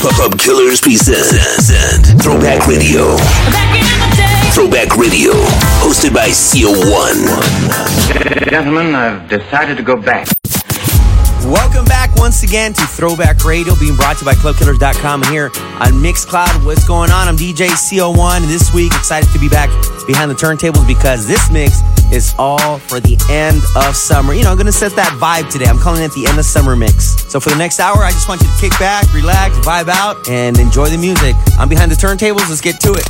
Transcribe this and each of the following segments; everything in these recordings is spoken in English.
Club Killers present Throwback Radio. Throwback Radio, hosted by CO1. Gentlemen, I've decided to go back. Welcome back once again to Throwback Radio, being brought to you by ClubKillers.com. Here on Mixcloud, what's going on? I'm DJ CO1, and this week excited to be back behind the turntables because this mix is all for the end of summer. You know, I'm gonna set that vibe today. I'm calling it the end of summer mix. So for the next hour, I just want you to kick back, relax, vibe out, and enjoy the music. I'm behind the turntables. Let's get to it.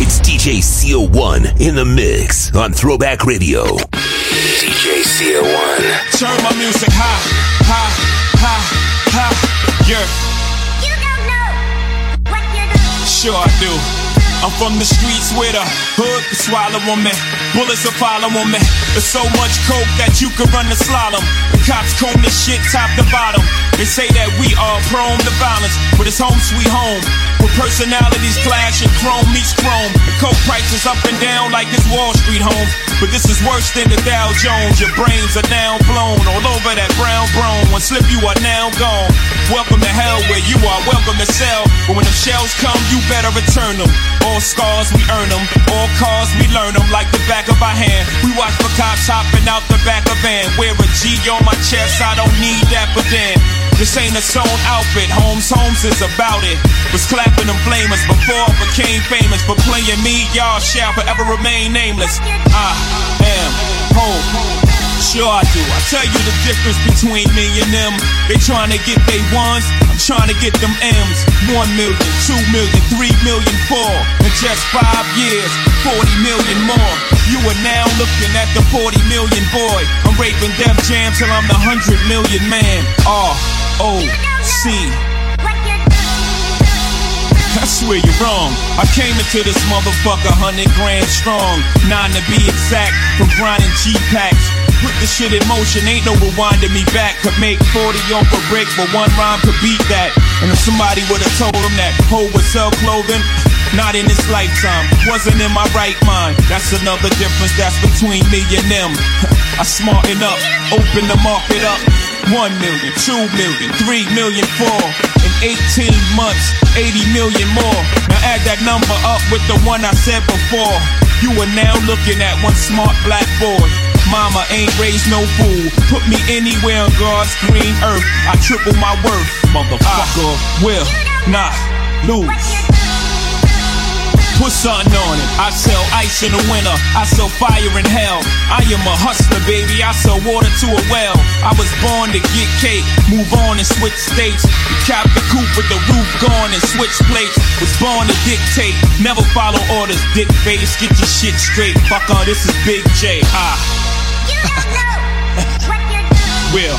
It's DJ CO1 in the mix on Throwback Radio. DJ CO1. Turn my music high, high, high, high. Yeah. You don't know what you're doing. Sure I do. I'm from the streets where the hood can swallow on me. Bullets follow on me. There's so much coke that you could run the slalom. The cops comb this shit top to bottom. They say that we are prone to violence, but it's home sweet home. Where personalities clash and chrome meets chrome. Coke prices up and down like it's Wall Street home. But this is worse than the Dow Jones. Your brains are now blown all over that brown brown. One slip, you are now gone. Welcome to hell where you are. Welcome to cell. But when them shells come, you better return them. All scars, we earn them. All cars, we learn them like the back of our hand. We watch for cops hopping out the back of van. Wear a G on my chest, I don't need that, but then. This ain't a sewn outfit, Holmes Holmes is about it. Was clapping them flamers before I became famous. For playing me, y'all shall forever remain nameless. I am home. Sure I do. I tell you the difference between me and them. They trying to get they ones, I'm trying to get them M's. One million, two million, three million, four. In just five years, 40 million more. You are now looking at the 40 million boy. I'm raping Def Jam till I'm the 100 million man. R O C. What. I swear you're wrong. I came into this motherfucker 100 grand strong. Nine to be exact, from grinding G packs. Put the shit in motion, ain't no rewinding me back. Could make 40 off a break, but one rhyme could beat that. And if somebody would've told him that Hov would sell clothing, not in this lifetime, wasn't in my right mind. That's another difference that's between me and them. I smarten up, open the market up. One million, two million, three million, four. In 18 months, 80 million more. Now add that number up with the one I said before. You are now looking at one smart black boy. Mama ain't raised no fool. Put me anywhere on God's green earth. I triple my worth. Motherfucker ah. will not lose. Put something on it. I sell ice in the winter. I sell fire in hell. I am a hustler, baby. I sell water to a well. I was born to get cake, move on and switch states. Cap the coupe with the roof gone and switch plates. Was born to dictate, never follow orders. Dick face, get your shit straight. Fuck on, this is Big J. Ah, You don't know what you're doing. will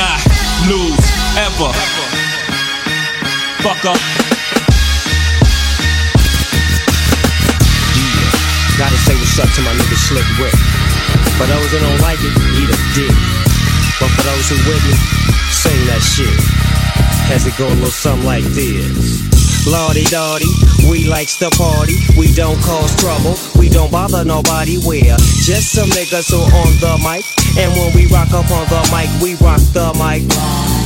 not lose ever. Fuck up. Gotta say what's up to my nigga Slick Rick. For those who don't like it, eat a dick. But for those who with me, sing that shit. As it go a little something like this. Lordy Dotty, we likes to party. We don't cause trouble. We don't bother nobody. We're just some niggas who on the mic. And when we rock up on the mic, we rock the mic.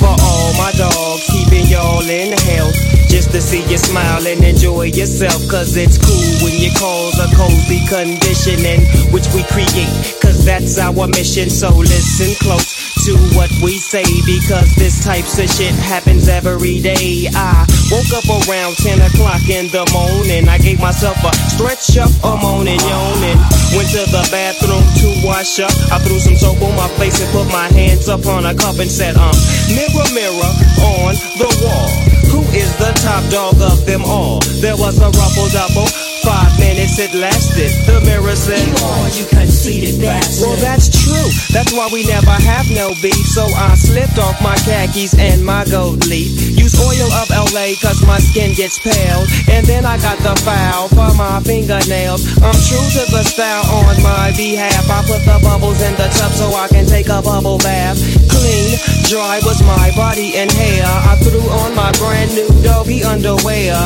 For all my dogs, keeping y'all in health. Just to see you smile and enjoy yourself. Cause it's cool when you cause a cozy condition in which we create. Cause that's our mission. So listen close to what we say. Because this types of shit happens every day. I woke up around 10 o'clock in the morning. I gave myself a stretch up, a moan and yawning. Went to the bathroom to wash up. I threw some soap on my face and put my hands up on a cup and said, um, mirror, mirror on the wall. Who is the top dog of them all? There was a ruffle double. Five minutes it lasted. The mirror said, you conceited bastard. Well, that's true. That's why we never have no beef. So I slipped off my khakis and my gold leaf. Use oil of Olay cause my skin gets pale. And then I got the foul for my fingernails. I'm true to the style on my behalf. I put the bubbles in the tub so I can take a bubble bath. Clean, dry was my body and hair. I threw on my brand new doggy underwear.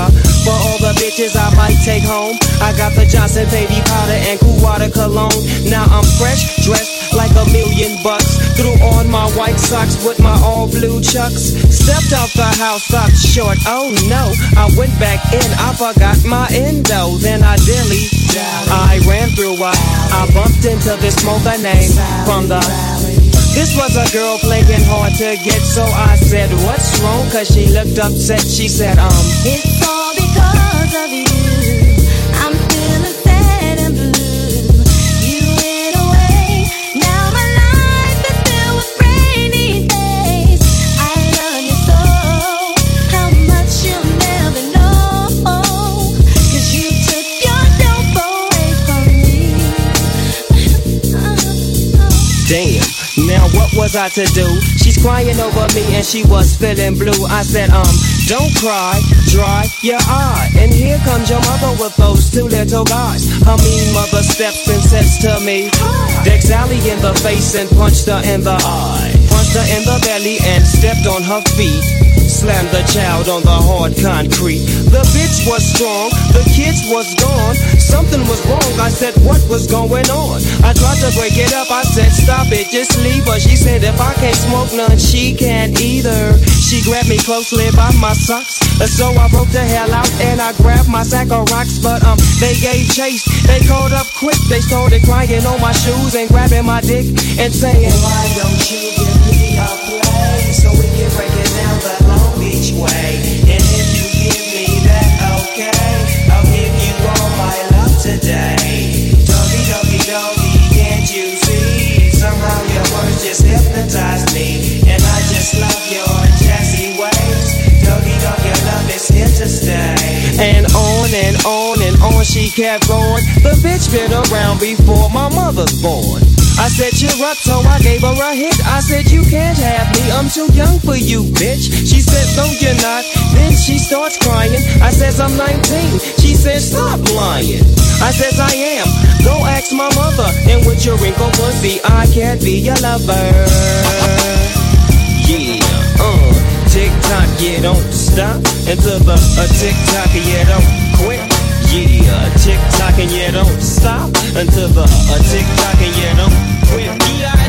For all the bitches I might take home. I got the Johnson baby powder and cool water cologne. Now I'm fresh, dressed, like a million bucks. Threw on my white socks with my all blue chucks. Stepped out the house, stopped short. Oh no, I went back in, I forgot my endo. Then I dilly, I ran through a, I bumped into this smoker name from the. This was a girl playing hard to get, so I said, What's wrong? Cause she looked upset. She said, Um, It's all because of you. What was I to do? She's crying over me and she was feeling blue. I said, um, don't cry, dry your eye. And here comes your mother with those two little guys. Her mean mother steps and says to me, Deck Sally in the face and punched her in the eye. Punched her in the belly and stepped on her feet. Slammed the child on the hard concrete. The bitch was strong, the kids was gone. Something was wrong. I said, what was going on? I tried to break it up. I said, stop it, just leave her. She said, if I can't smoke none, she can't either. She grabbed me closely by my socks. So I broke the hell out and I grabbed my sack of rocks. But um, they gave chase. They called up quick. They started crying on my shoes and grabbing my dick and saying, Why don't you give me a play so we can break it she kept going. The bitch been around before my mother's born. I said, cheer up, so I gave her a hit. I said, you can't have me, I'm too young for you, bitch. She said, no, you're not. Then she starts crying. I says, I'm 19. She says, stop lying. I says, I am. Go ask my mother. And with your wrinkled pussy, I can't be your lover. Yeah, uh, tick tock, yeah, don't stop until the uh, tick tock, yeah, don't quit. Yeah, tick tock and yeah, don't stop until the uh, tick tock and yeah, don't quit. I'm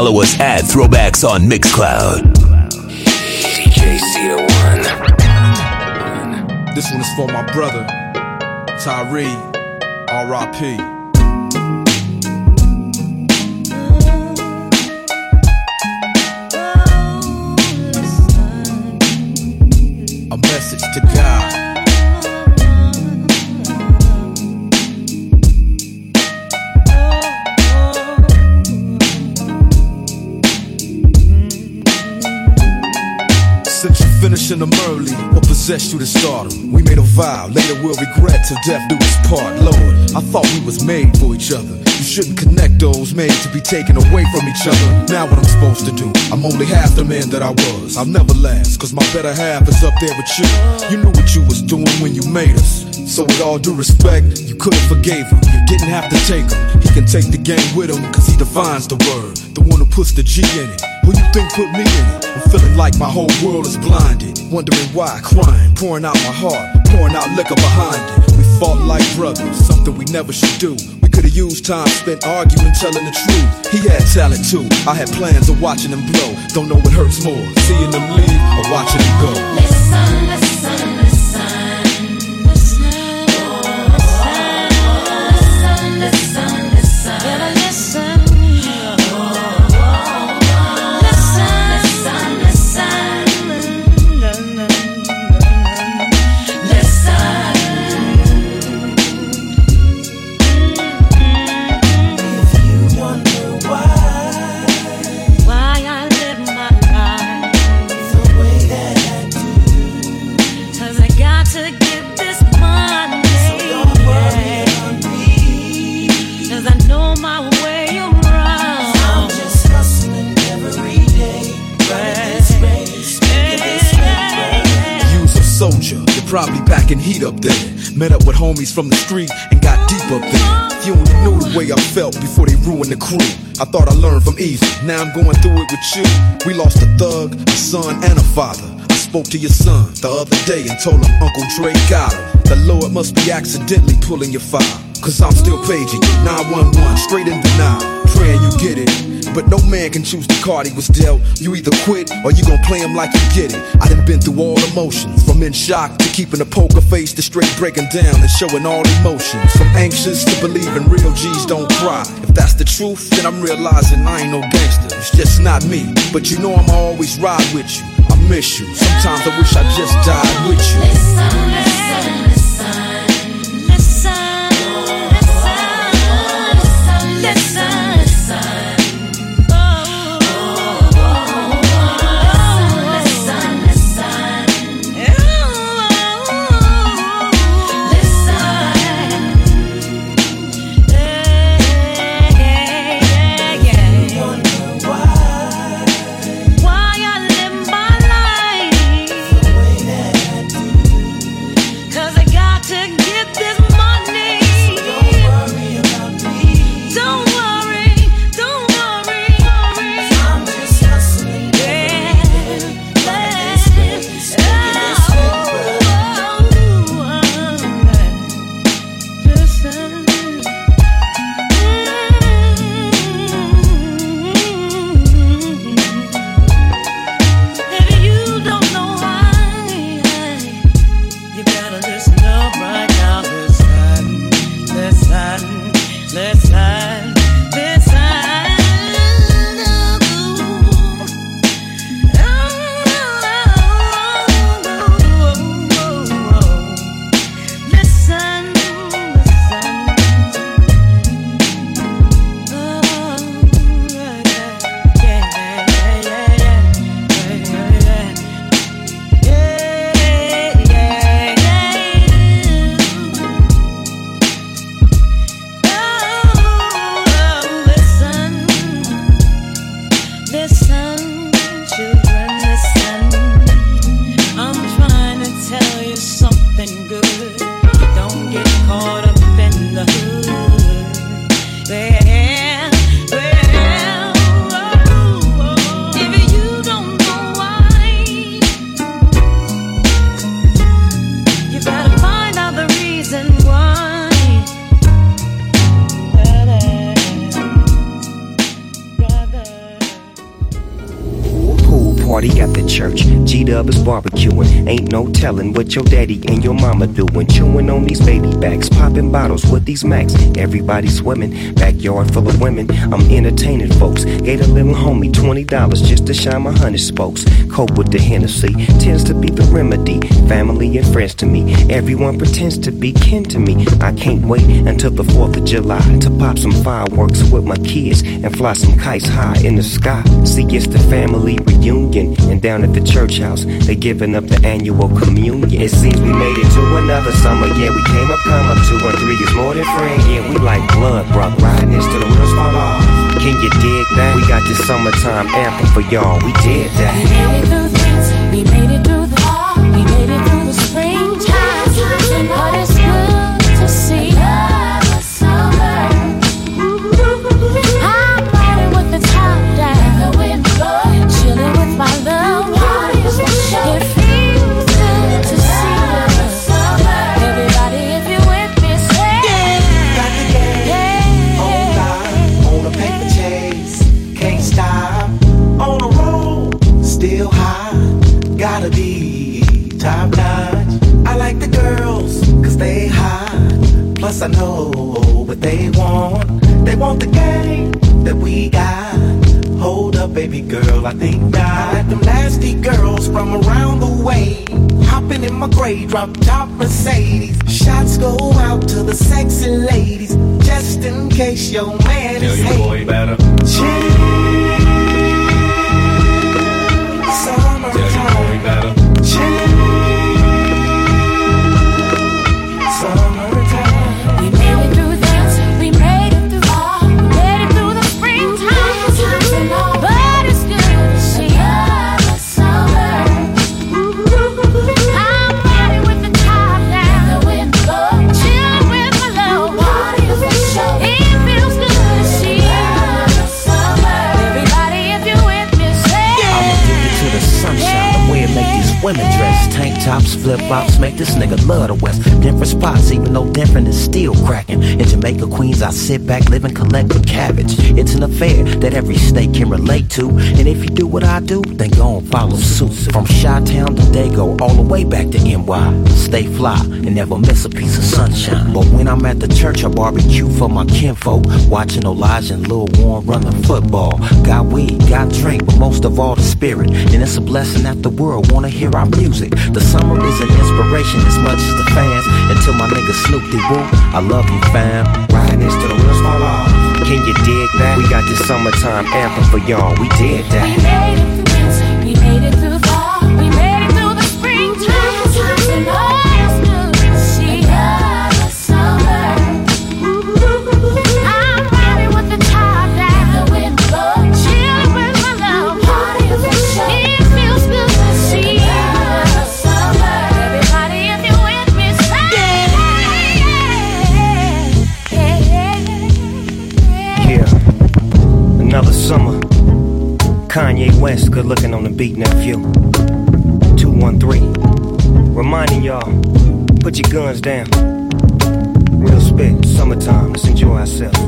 follow us at Throwbacks on Mixcloud. DJ CO1. This one is for my brother, Tyree, R.I.P. You finishing early, what possessed you to stardom? We made a vow, later we'll regret till death do us part. Lord, I thought we was made for each other. You shouldn't connect those made to be taken away from each other. Now what I'm supposed to do? I'm only half the man that I was. I'll never last, cause my better half is up there with you. You knew what you was doing when you made us. So with all due respect, you could've forgave him. You didn't have to take him. He can take the game with him, cause he defines the word. The one who puts the G in it. Who you think put me in it? I'm feeling like my whole world is blinded. Wondering why, crying, pouring out my heart, pouring out liquor behind it. We fought like brothers, something we never should do. We could've used time spent arguing, telling the truth. He had talent too. I had plans of watching him blow. Don't know what hurts more, seeing him leave or watching him go. Listen, listen, heat up there. Met up with homies from the street and got deep up there. You only knew the way I felt before they ruined the crew. I thought I learned from easy, now I'm going through it with you. We lost a thug, a son, and a father. I spoke to your son the other day and told him Uncle Dre got him. The Lord must be accidentally pulling your file. Cause I'm still paging you, 911, straight in denial. Praying you get it. But no man can choose the card he was dealt. You either quit or you gon' play him like you get it. I done been through all the emotions, from in shock to keeping a poker face to straight breaking down and showing all emotions. From anxious to believing real G's don't cry. If that's the truth, then I'm realizing I ain't no gangster. It's just not me. But you know I'ma always ride with you. I miss you. Sometimes I wish I just died with you. Listen, listen, listen, telling what your daddy and your mama doing. Chewing on these baby backs, popping bottles with these max. Everybody swimming, backyard full of women. I'm entertaining folks. Gave a little homie $20 just to shine my honey spokes. Cope with the Hennessy tends to be the remedy. Family and friends to me. Everyone pretends to be kin to me. I can't wait until the 4th of July to pop some fireworks with my kids and fly some kites high in the sky. See, it's the family reunion. And down at the church house, they giving up the annual communion. It seems we made it to another summer. Yeah, we came up, come up. Two and three is more than friends. Yeah, we like blood, bro. Riding this the wheels fall off. Can you dig that? We got this summertime anthem for y'all. We did that. Sit back, live and collect the cabbage. It's an affair that every state can relate to. And if you do what I do, then go and follow suit. From Chi Town to Dago, all the way back to NY. Stay fly and never miss a piece of sunshine. But when I'm at the church, I barbecue for my kinfolk. Watching Elijah and Lil Warren run the football. Got weed, got drink, but most of all the spirit. And it's a blessing that the world wanna hear our music. The summer is an inspiration as much as the fans. Until my nigga Snoop D Woo, I love you fam. Riding till the. Can you dig that? We got this summertime anthem for y'all. We did We that. made it through. We made it through looking on the beat, nephew. 213. Reminding y'all, put your guns down. Real spit, summertime, let's enjoy ourselves.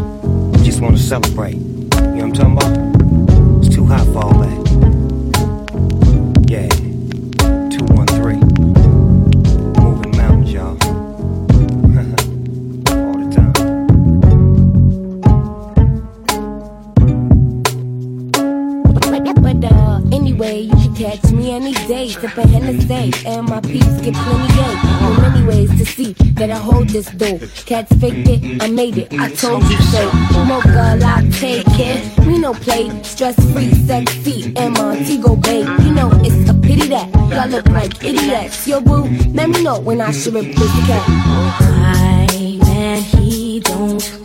We just wanna celebrate. You know what I'm talking about? It's too hot for all that. Yeah. Sipping Hennessy, and my peeps get plenty of. There many ways to see that I hold this dough. Cats faked it, I made it, I told you so. Mocha latte, kid, we no play, stress free, sexy, and Montego Bay. You know it's a pity that y'all look like idiots. Yo, boo, let me know when I should replace the cat. Hi, man, he don't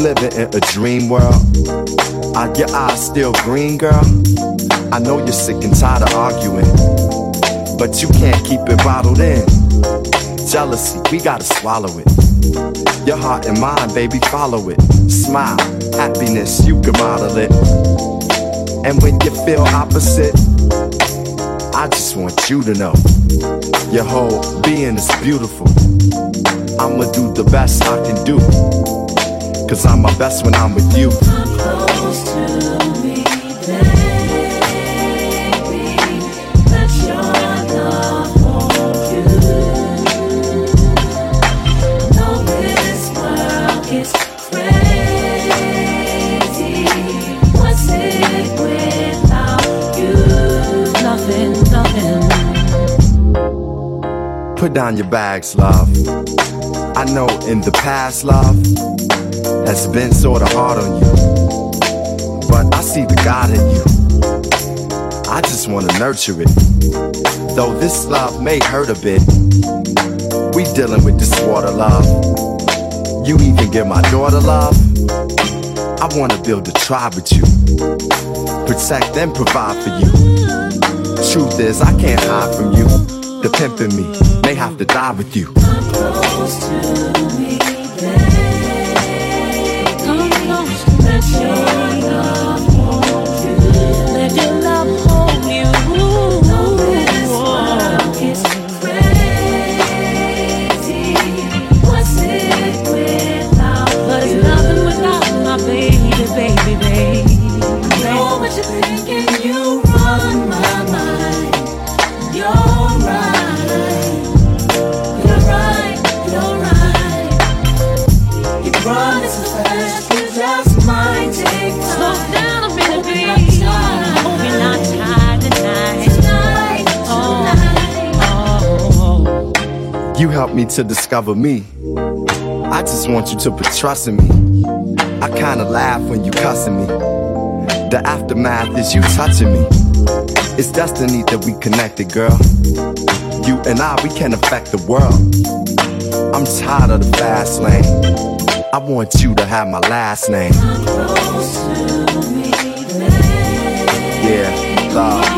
living in a dream world? Are your eyes still green, girl? I know you're sick and tired of arguing, but you can't keep it bottled in. Jealousy, we gotta swallow it. Your heart and mind, baby, follow it. Smile, happiness, you can model it. And when you feel opposite, I just want you to know your whole being is beautiful. I'ma do the best I can do. Cause I'm my best when I'm with you. Put down your bags, love. I know in the past, love has been sorta hard on you. But I see the God in you. I just wanna nurture it. Though this love may hurt a bit, we dealing with this water love. You even give my daughter love. I wanna build a tribe with you. Protect and provide for you. Truth is, I can't hide from you. The pimp in me may have to die with you. Me to discover me. I just want you to put trust in me. I kinda laugh when you cussing me. The aftermath is you touching me. It's destiny that we connected, girl. You and I, we can affect the world. I'm tired of the fast lane. I want you to have my last name. Yeah, love.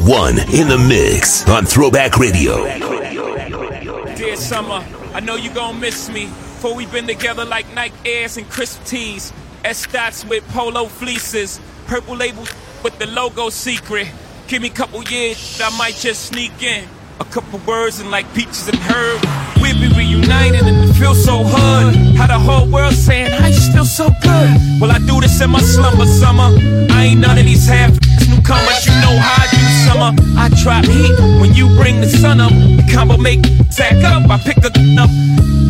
1 in the mix on Throwback Radio. Dear Summer, I know you gonna miss me. For we've been together like Nike Airs and crisp tees. Estats with polo fleeces. Purple label with the logo secret. Give me a couple years, I might just sneak in. A couple words and like peaches and herb. We'll be reunited and it feels so hood. How the whole world saying, how you still so good? Well, I do this in my slumber summer. I ain't none of these half newcomers, you know how I summer. I drop heat when you bring the sun up. The combo make sack up. I pick gun up,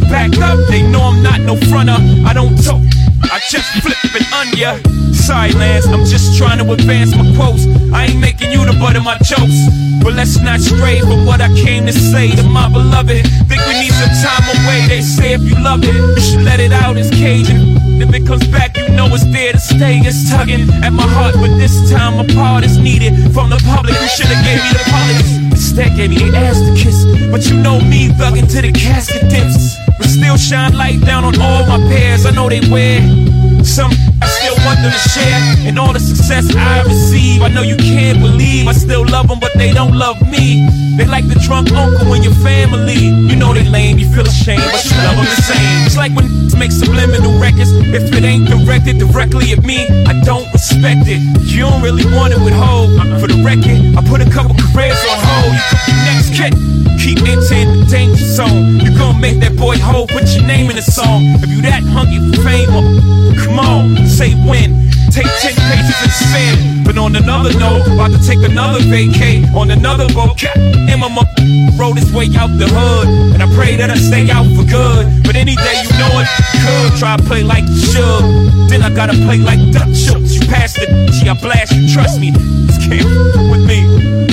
back up. They know I'm not no fronter. I don't talk, I just flip it on ya. Sorry, Lance, I'm just trying to advance my quotes. I ain't making you the butt of my jokes. But let's not stray from what I came to say to my beloved. Think we need some time away. They say if you love it, you should let it out. It's caging. If it comes back, you know it's there to stay. It's tugging at my heart, but this time a part is needed from the public who should have gave me the politics. Instead, gave me the ass to kiss. But you know me, thugging to the casket dips. But still shine light down on all my pairs. I know they wear some. I still want them to share. And all the success I receive, I know you can't believe. I still love them, but they don't love me. They like the drunk uncle in your family. You know they lame, you feel ashamed, but you love them the same. It's like when make subliminal records. If it ain't directed directly at me, I don't respect it. You don't really want it with Hov. For the record, I put a couple careers on hold. You took your next kid. Keep entering the danger zone. You gonna make that boy Hov put your name in the song. If you that hungry for fame, come on, say when. Take 10 pages and spin. But on another note, about to take another vacay on another boat. Emma rode his way out the hood. And I pray that I stay out for good. But any day you know it, could try to play like you should. Then I gotta play like Dutch. You passed it, gee, I blast you, trust me. This came with me.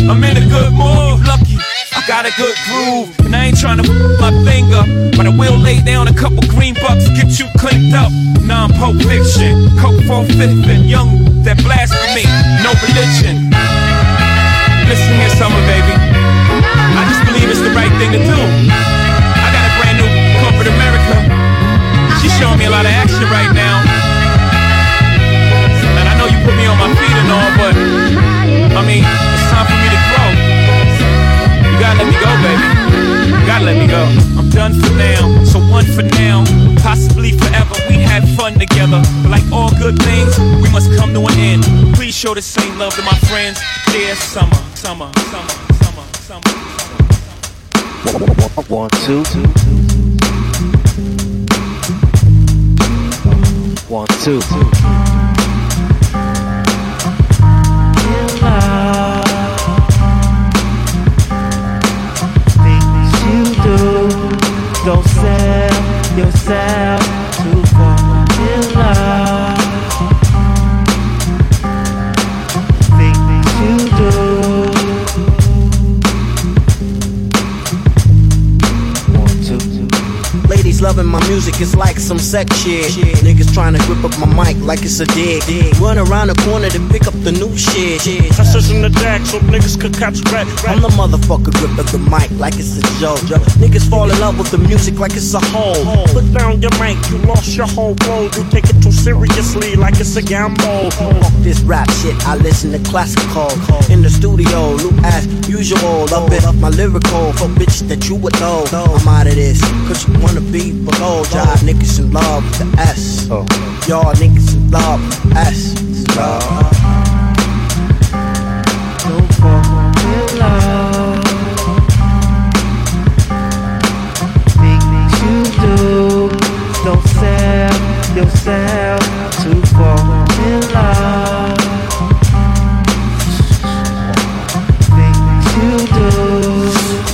I'm in a good mood, lucky. I got a good groove, and I ain't trying to Non-pulp fiction, coke for fifth and young that blasphemy, no religion. Listen here, summer baby. I just believe it's the right thing to do. I got a brand new corporate America. She's showing me a lot of action right now. And I know you put me on my feet and all, but I mean, it's time for me to grow You gotta let me go, baby. You gotta let me go. I'm done for now, so one for now, possibly forever. We had fun together, but like all good things, we must come to an end. Please show the same love to my friends. Dear summer, summer, summer, summer, summer. One, two. One, two. Don't sell yourself loving my music, it's like some sex shit. Niggas trying to grip up my mic like it's a dig. Run around the corner to pick up the new shit. Touch in the deck so niggas could catch back. I'm the motherfucker grip up the mic like it's a joke. Niggas fall in love with the music like it's a hole. Put down your mic, you lost your whole world. You take it too seriously like it's a gamble. Fuck this rap shit, I listen to classical. In the studio, loop as usual. Love it up my lyrical for bitches that you would know. I'm out of this, cause you wanna be below. Y'all niggas in love with the S. Oh. Y'all niggas in love with the S. Love. Don't fall in love. Things you do. Don't sell yourself to fall in love. Things you do.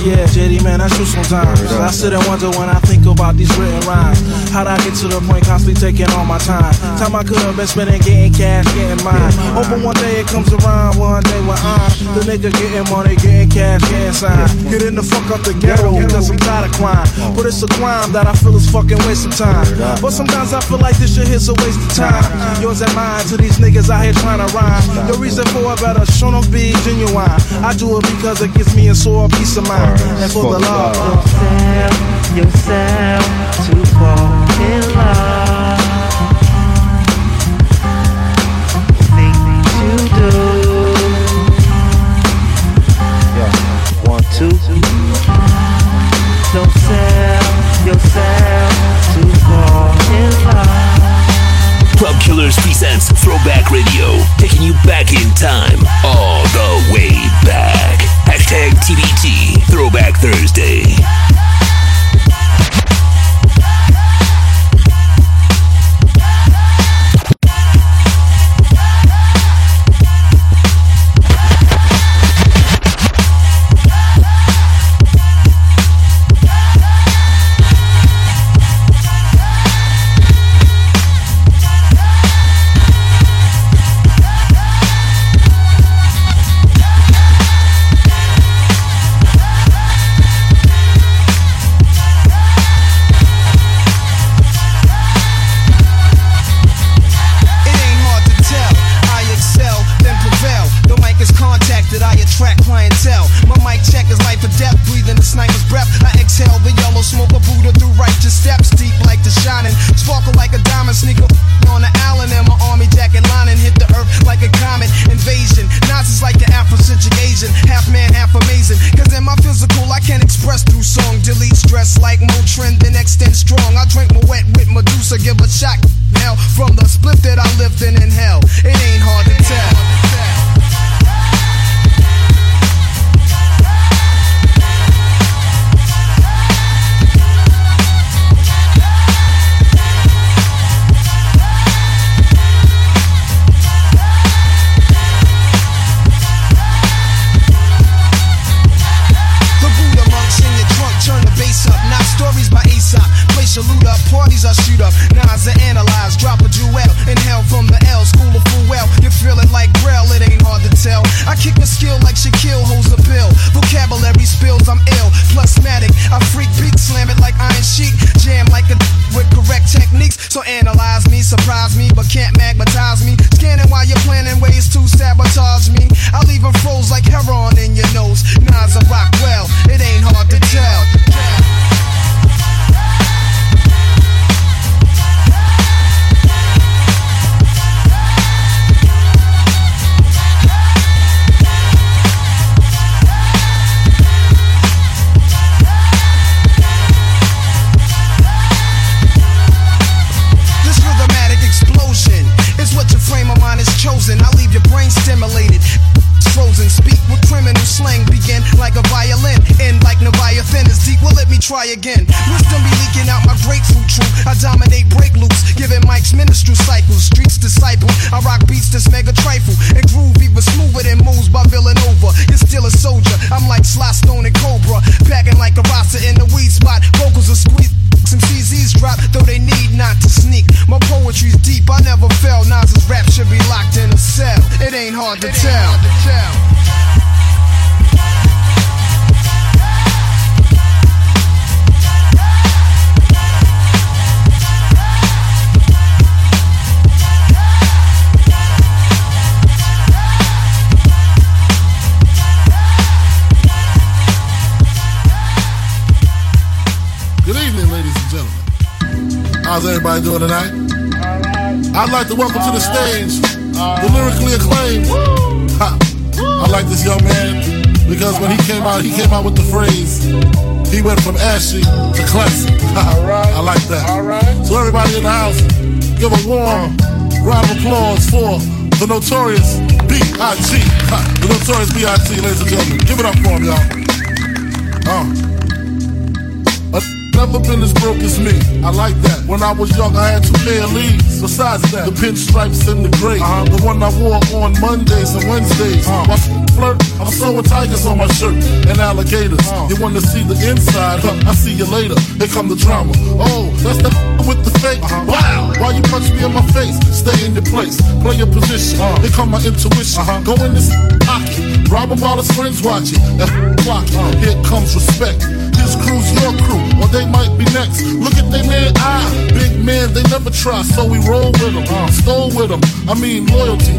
Yeah, JD, man, that's true sometimes. I sit and wonder when I think about these written rhymes. How'd I get to the point constantly taking all my time? Time I could have been spending getting cash, getting mine. Hoping one day it comes around, one day when I'm the nigga getting money, getting cash, getting signed. Getting the fuck up the ghetto because I'm tired of crime. But it's a crime that I feel is fucking waste of time. But sometimes I feel like this shit is a waste of time. Yours and mine to these niggas out here trying to rhyme. The reason for it better show them be genuine. I do it because it gives me a sore peace of mind. And for the love. Don't sell yourself to fall in love. Things you do. Yeah. One, two. Don't sell yourself to fall in love. Club Killers presents Throwback Radio, taking you back in time, all the way back. Hashtag TBT, Throwback Thursday. Try again. Wisdom be leaking out my grapefruit. I dominate break loops, giving mics ministry cycles. Streets disciple. I rock beats that's mega doing tonight? I'd like to welcome to the stage the lyrically acclaimed. Ha. I like this young man because when he came out, he came out with the phrase. He went from ashy to classic. I like that. So everybody in the house, give a warm round of applause for the notorious B.I.G. The notorious B.I.G. Ladies and gentlemen, give it up for him, y'all. Never been as broke as me. I like that. When I was young, I had two pair of Lees. Besides that, the pinstripes and the gray. Uh-huh. The one I wore on Mondays and Wednesdays. Uh-huh. While flirt, I'm sewing tigers on my shirt and alligators. Uh-huh. You want to see the inside? Huh, I see you later. Here come the drama. Oh, that's the with the fake. Wow. Why you punch me in my face? Stay in your place. Play your position. Here come my intuition. Go in this pocket. Rob him while his friends watching. That clock. Here comes respect. His crew's your crew, or they might be next. Look at they man eye. Big man, they never try, so we roll with them. Uh, stole with them. I mean, loyalty.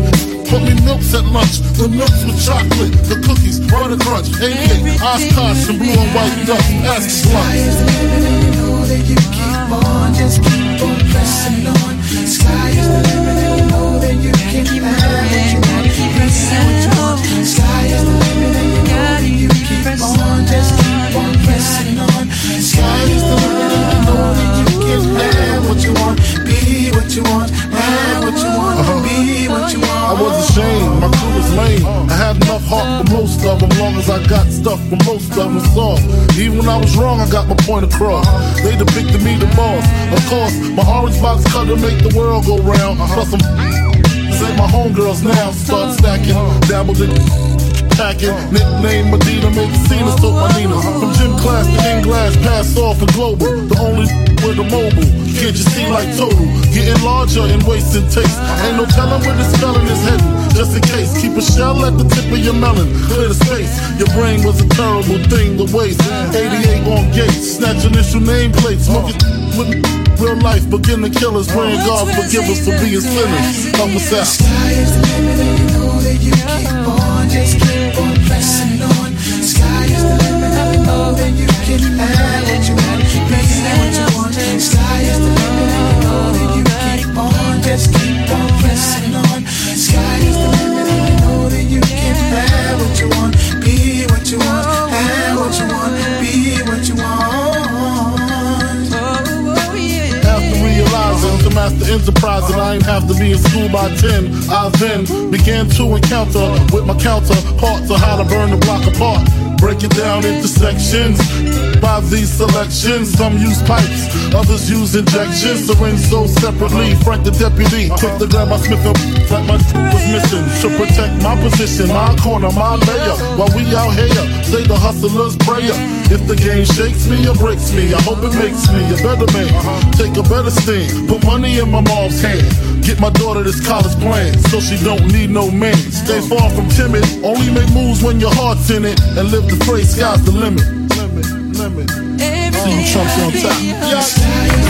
Put me milks at lunch, the milks with chocolate, the cookies, butter crunch, AA, Oshkosh, and blue and white duck. Ask on, just keep on pressing on. Sky is the limit, and you know that you can. Keep pressing want. Sky is the limit, and you know that you keep on, just keep on on. Sky is the limit, and you know that you can have what you want. Be what you want, have what you want, uh-huh. be what you want. I was ashamed, my crew was lame. I had enough heart for most of them, long as I got stuff for most of them soft. Even when I was wrong, I got my point across. They depicted me the boss. Of course, my orange box cutter make the world go round. Plus, I'm say my homegirls now start stacking. Dabbled in packing. Nickname Medina, make Cena took my Nina. From gym class to in glass, pass off for global. The only with the mobile. Can't you see like total? Getting larger and wasting taste. Ain't no telling where this spelling is heading. Just in case, keep a shell at the tip of your melon. Clear the space. Your brain was a terrible thing to waste. 88 on gates, snatch initial nameplates. Smoke it with real life, begin to kill us. Praying God forgive us for being sinners. Help us out. Just keep on pressing on. Sky is the limit, and know that you can have what you want, be what you want. Sky is the limit, you know by 10. I then began to encounter with my counterparts of how to burn the block apart. Break it down into sections. By these selections, some use pipes, others use injections. Syringe sold separately. Frank the deputy took the grab my Smith and like my was missing. To protect my position, my corner, my layer. While we out here, say the hustler's prayer. If the game shakes me or breaks me, I hope it makes me a better man. Take a better stand, put money in my mom's hand. Get my daughter this college plan, so she don't need no man. Stay far from timid, only make moves when your heart's in it, and live the phrase sky's the limit. Limit, limit. See you chumps on top.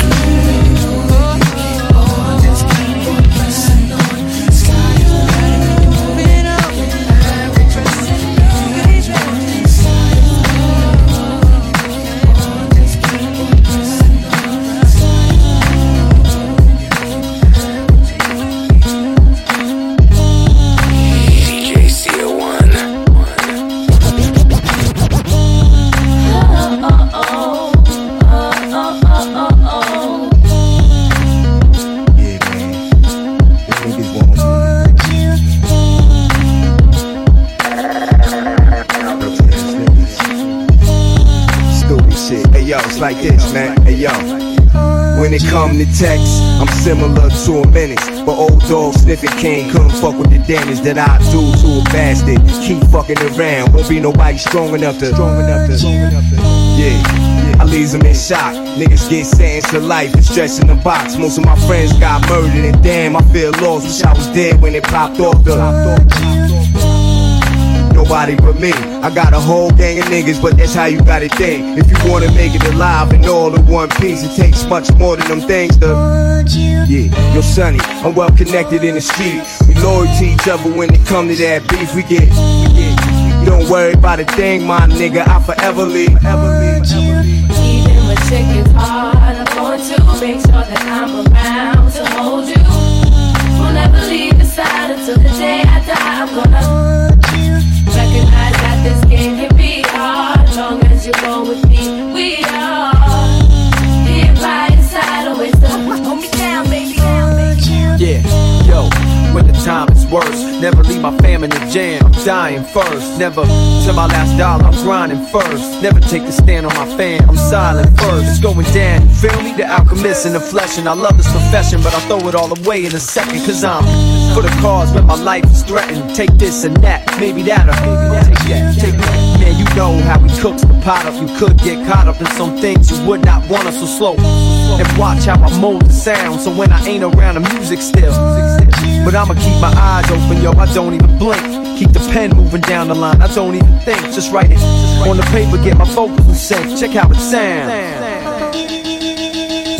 Like this, man. Hey yo. When it come to text, I'm similar to a menace. But old dog sniffing king couldn't fuck with the damage that I do to a bastard. Keep fucking around, won't be nobody strong enough to. Strong enough to. Yeah. I leaves them in shock. Niggas get sentenced to life and stress in the box. Most of my friends got murdered, and damn, I feel lost. Wish I was dead when it popped off the. Nobody but me. I got a whole gang of niggas, but that's how you gotta think. If you wanna make it alive and all in one piece, it takes much more than them things to. Yeah, yo, Sonny, I'm well connected in the street. We loyal to each other when it come to that beef. We get, we get. Don't worry about a thing, my nigga. I forever leave. Even when chick is hard, I'm going to make sure that I'm around to hold you. We'll never leave your side until the day I die. I'm gonna you go with me, when the time is worse, never leave my fam in the jam. I'm dying first, never till my last dollar. I'm grinding first, never take a stand on my fam. I'm silent first. It's going down, you feel me? The alchemist in the flesh, and I love this profession, but I'll throw it all away in a second, cause I'm for the cause when my life is threatened. Take this and that, maybe that, or maybe that. Take that, take that. Man, you know how we cook the pot up. You could get caught up in some things you would not want us so slow. And watch how I mold the sound, so when I ain't around the music still. But I'ma keep my eyes open, yo, I don't even blink. Keep the pen moving down the line, I don't even think. Just write it on the paper, get my focus and sync. Check how it sounds.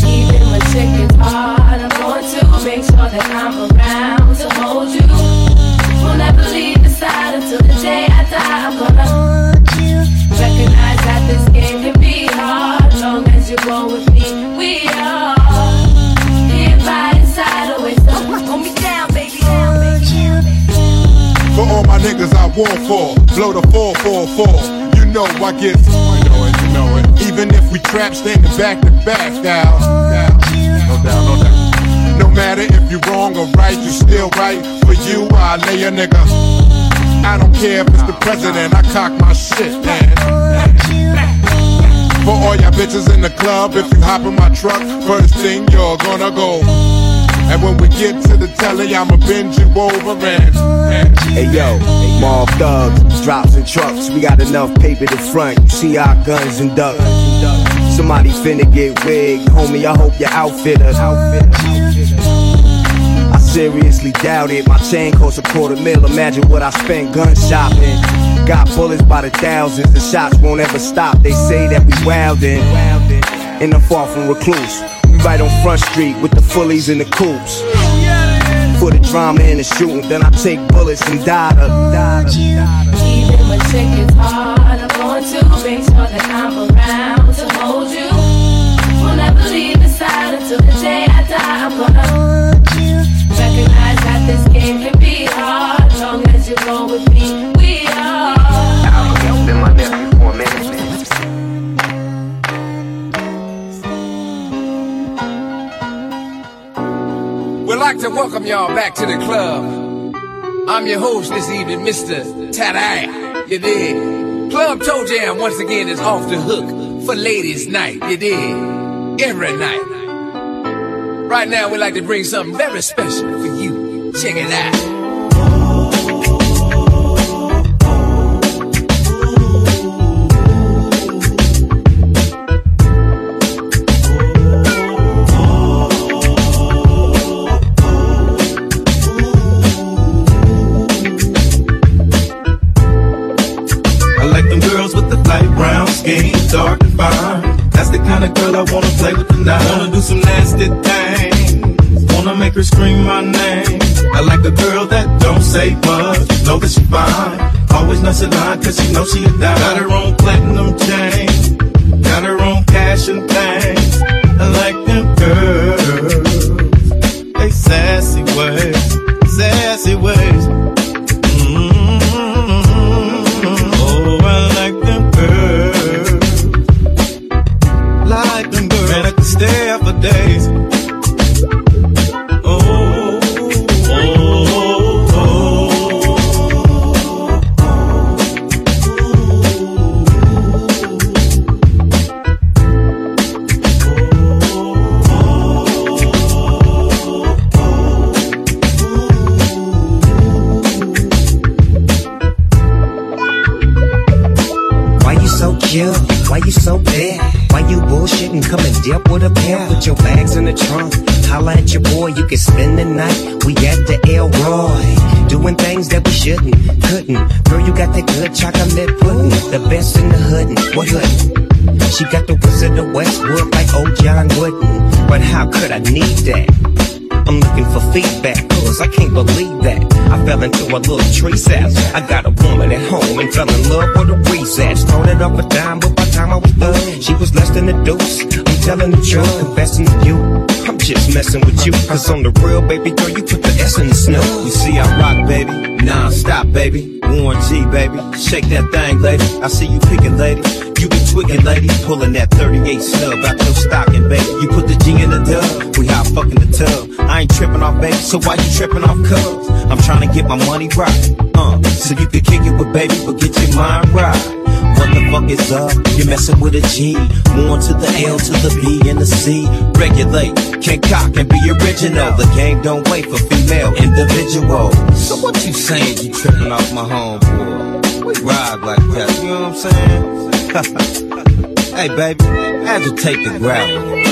Even when chick is hard, I'm going to make sure that I'm around to hold you. Will never leave your side until the day I die. I'm gonna niggas I war for, blow the 444. You know I get, you know it, you know it. Even if we trap standing back to back, down, no doubt, no doubt. No matter if you wrong or right, you still right. For you, I lay a nigga. I don't care if it's the president, I cock my shit, man. For all y'all bitches in the club, if you hop in my truck, first thing you're gonna go. And when we get to the telly, I'ma bend you over and. Hey yo, mob thugs, drops and trucks. We got enough paper to front. You see our guns and ducks. Somebody finna get wigged, homie. I hope your outfitter. I seriously doubt it. My chain costs a quarter mil. Imagine what I spent gun shopping. Got bullets by the thousands. The shots won't ever stop. They say that we wildin'. And I'm far from recluse. Right on Front Street with the fullies and the coops. For the drama and the shooting, then I take bullets and die. Even hard, I'm going to around like to welcome y'all back to the club. I'm your host this evening, Mr. Tadai. You dig? Club Toe Jam once again is off the hook for ladies' night. You dig? Every night. Right now, we'd like to bring something very special for you. Check it out. Nasty things. Wanna make her scream my name. I like a girl that don't say much, know that she fine. Always nuts in line cause she know she a dime. Got her own platinum chain. Got her own cash and things. I like I'm looking for feedback, cause I can't believe that. I fell into a little tree. I got a woman at home and fell in love with a. Thrown it up a dime, but by the time I was done, she was less than a deuce. I'm telling the truth, confessing to you. I'm just messing with you, cause on the real, baby girl, you put the S in the snow. You see, I rock, baby. Non-stop, baby. Warren G, baby. Shake that thing, lady. I see you picking, lady. You be tweaking, lady. Pulling that 38 snub out your stocking, baby. You put the G in the dub. We hot fucking the tub. I ain't tripping off, baby. So why you tripping off, cuz? I'm trying to get my money right. Uh, so you can kick it with baby, but get your mind right. What the fuck is up? You're messing with a G. One to the L to the B and the C. Regulate, can cock and be original. The game don't wait for female individuals. So what you saying? You tripping off my homeboy? We ride like that, you know what I'm saying? hey baby, agitate the gravel.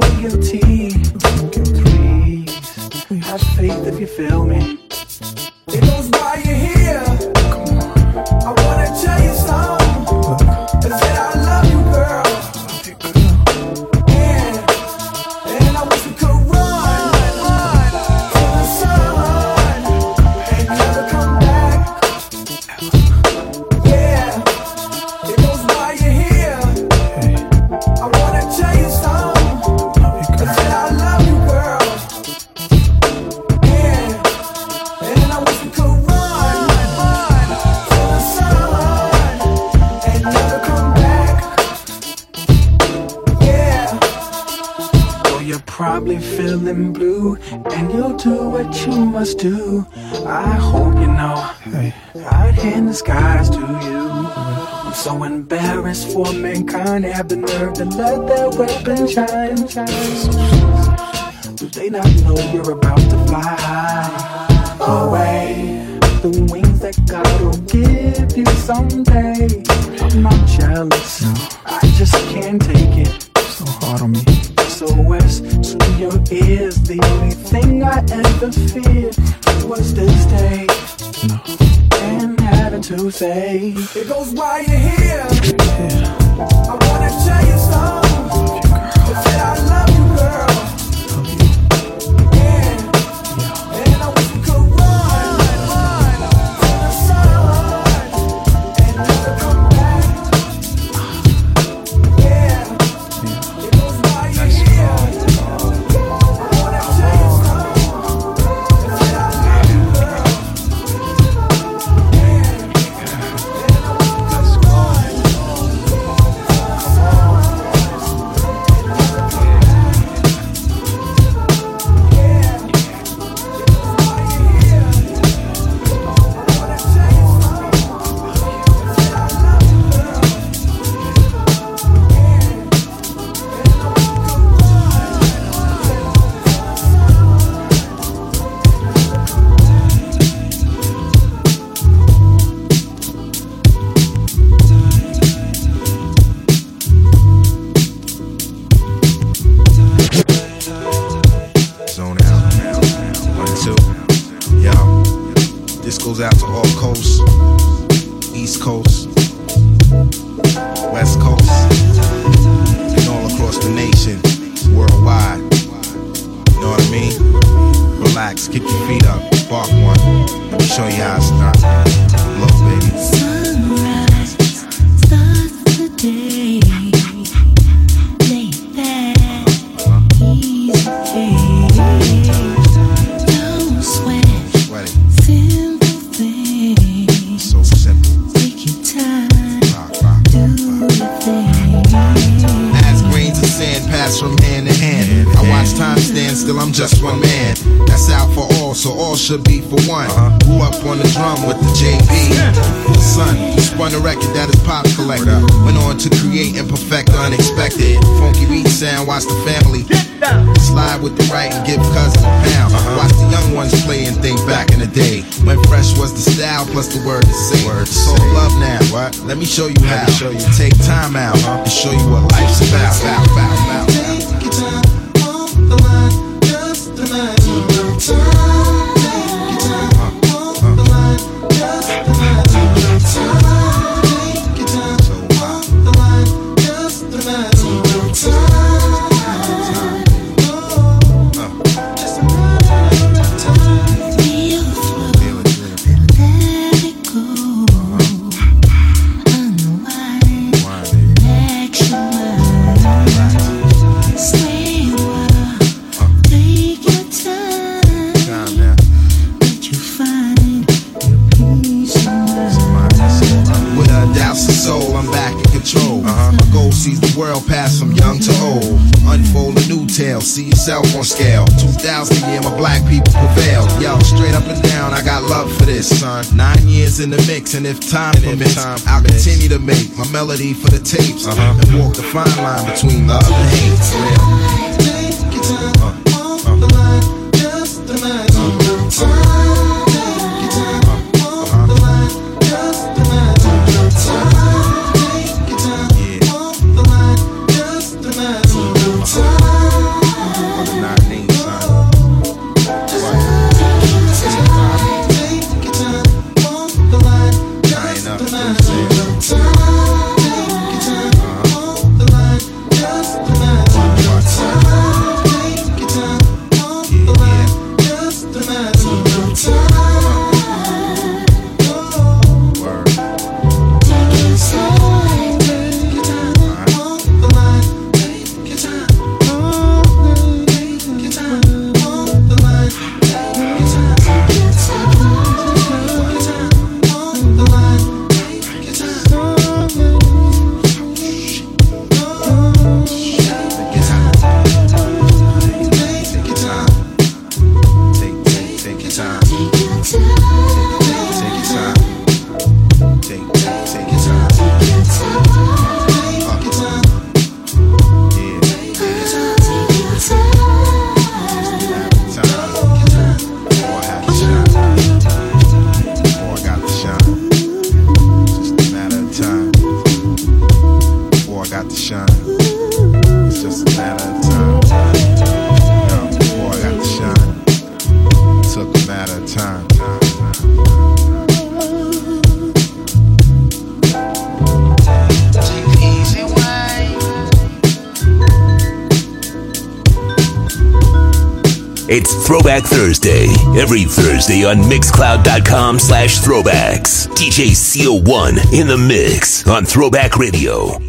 so guilty. Please, have faith if you feel me. one have the nerve to let that weapon shine. shine. Do they not know you're about to fly away? The wings that God will give you someday. I'm not jealous, I just can't take it. So hard on me. SOS to your ears. The only thing I ever feared was this day. No. And having to say, it goes right Plus the word to say. Word it's love now. What? Let me show you Let how. Me show you. Take time out huh? and show you what life's about. about, about, about. In the mix, and if time permits, I'll continue to make my melody for the tapes and walk the fine line between love and hate. Throwback Thursday. Every Thursday on Mixcloud.com slash throwbacks. DJ CO1 in the mix on Throwback Radio.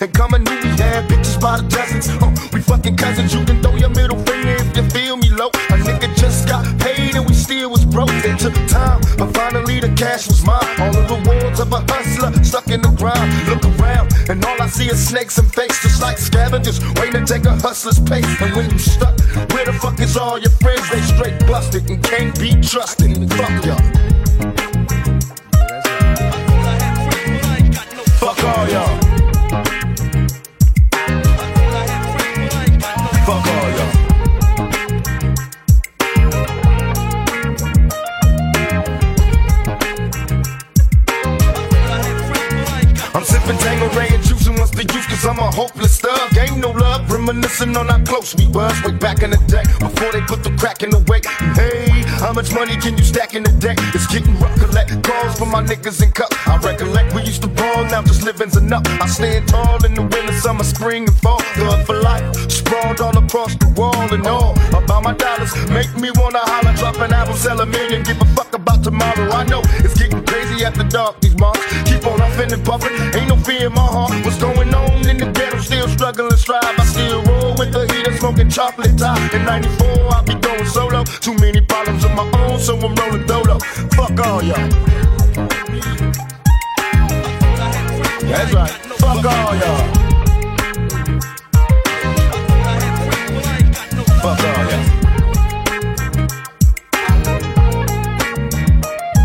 And come and we had bitches by the dozens. Oh, we fucking cousins. You can throw your middle finger if you feel me low. A nigga just got paid and we still was broke. It took time, but finally the cash was mine. All the rewards of a hustler stuck in the ground. Look around, and all I see is snakes and fakes, just like scavengers waiting to take a hustler's pace. And when you stuck, where the fuck is all your friends? They straight busted and can't be trusted. Fuck y'all. Reminiscing on how close we was way back in the day before they put the crack in the way. Hey, how much money can you stack in a day? It's getting rough, collect calls for my niggas in cup. I recollect we used to ball, now just living's enough. I stand tall in the winter, summer, spring, and fall. Thug for life, sprawled all across the wall and all. About my dollars, make me wanna holler, drop an album, sell a million, give a fuck about tomorrow. I know it's getting crazy after dark, these months. Keep on huffing and puffing, ain't no fear in my heart. What's going on in the ghetto? Still struggling, strive. Smoking chocolate top. In 94, I'll be going solo. Too many problems of my own, so I'm rolling dolo. Fuck all y'all. That's right. Fuck all y'all. Fuck all y'all.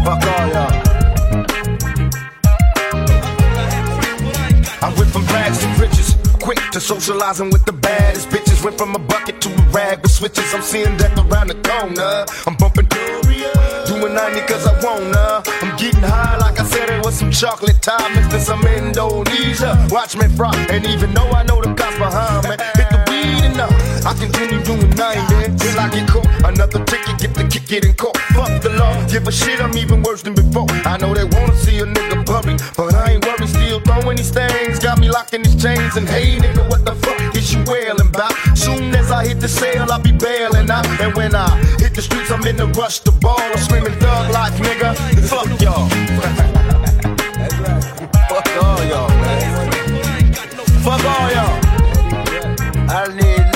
Fuck all y'all. I went from rags to riches, quick to socializing with the baddest bitches. Went from a bucket to a rag with switches. I'm seeing death around the corner. I'm bumping Doria, doing 90 cause I wanna. I'm getting high, like I said, it was some chocolate time mixed in some Indonesia. Watch me fry, and even though I know the cops behind me, hit the weed enough. I continue doing 90 till I get caught. Another ticket, get the kick in court. Fuck the law, give a shit, I'm even worse than before. I know they wanna see a nigga public, but I ain't worried, still throwing these things. Got me locking these chains. And hey, nigga, what the fuck is you wailing about? Soon as I hit the sale, I'll be bailing out. And when I hit the streets, I'm in the rush to ball. I'm screaming thug life, nigga. Fuck y'all. Fuck all y'all, man. Fuck all y'all. I need.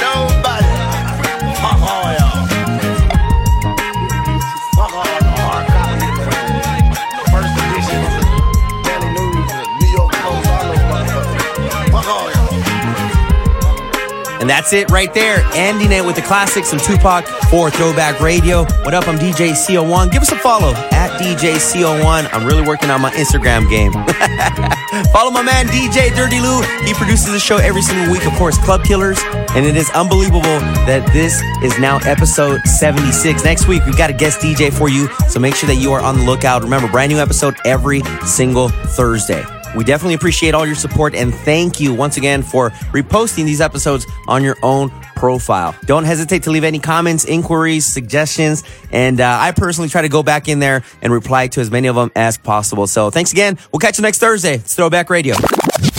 Oh, Fuck And that's it right there. Ending it with the classics and Tupac for Throwback Radio. What up? I'm DJ CO1. Give us a follow at DJ CO1. I'm really working on my Instagram game. follow my man DJ Dirty Lou. He produces the show every single week, of course, Club Killers. And it is unbelievable that this is now episode 76. Next week, we've got a guest DJ for you. So make sure that you are on the lookout. Remember, brand new episode every single Thursday. We definitely appreciate all your support and thank you once again for reposting these episodes on your own profile. Don't hesitate to leave any comments, inquiries, suggestions, and uh, I personally try to go back in there and reply to as many of them as possible. So thanks again. We'll catch you next Thursday. It's Throwback Radio.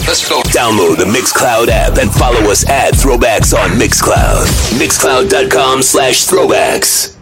Let's go. Download the Mixcloud app and follow us at Throwbacks on Mixcloud. Mixcloud.com slash throwbacks.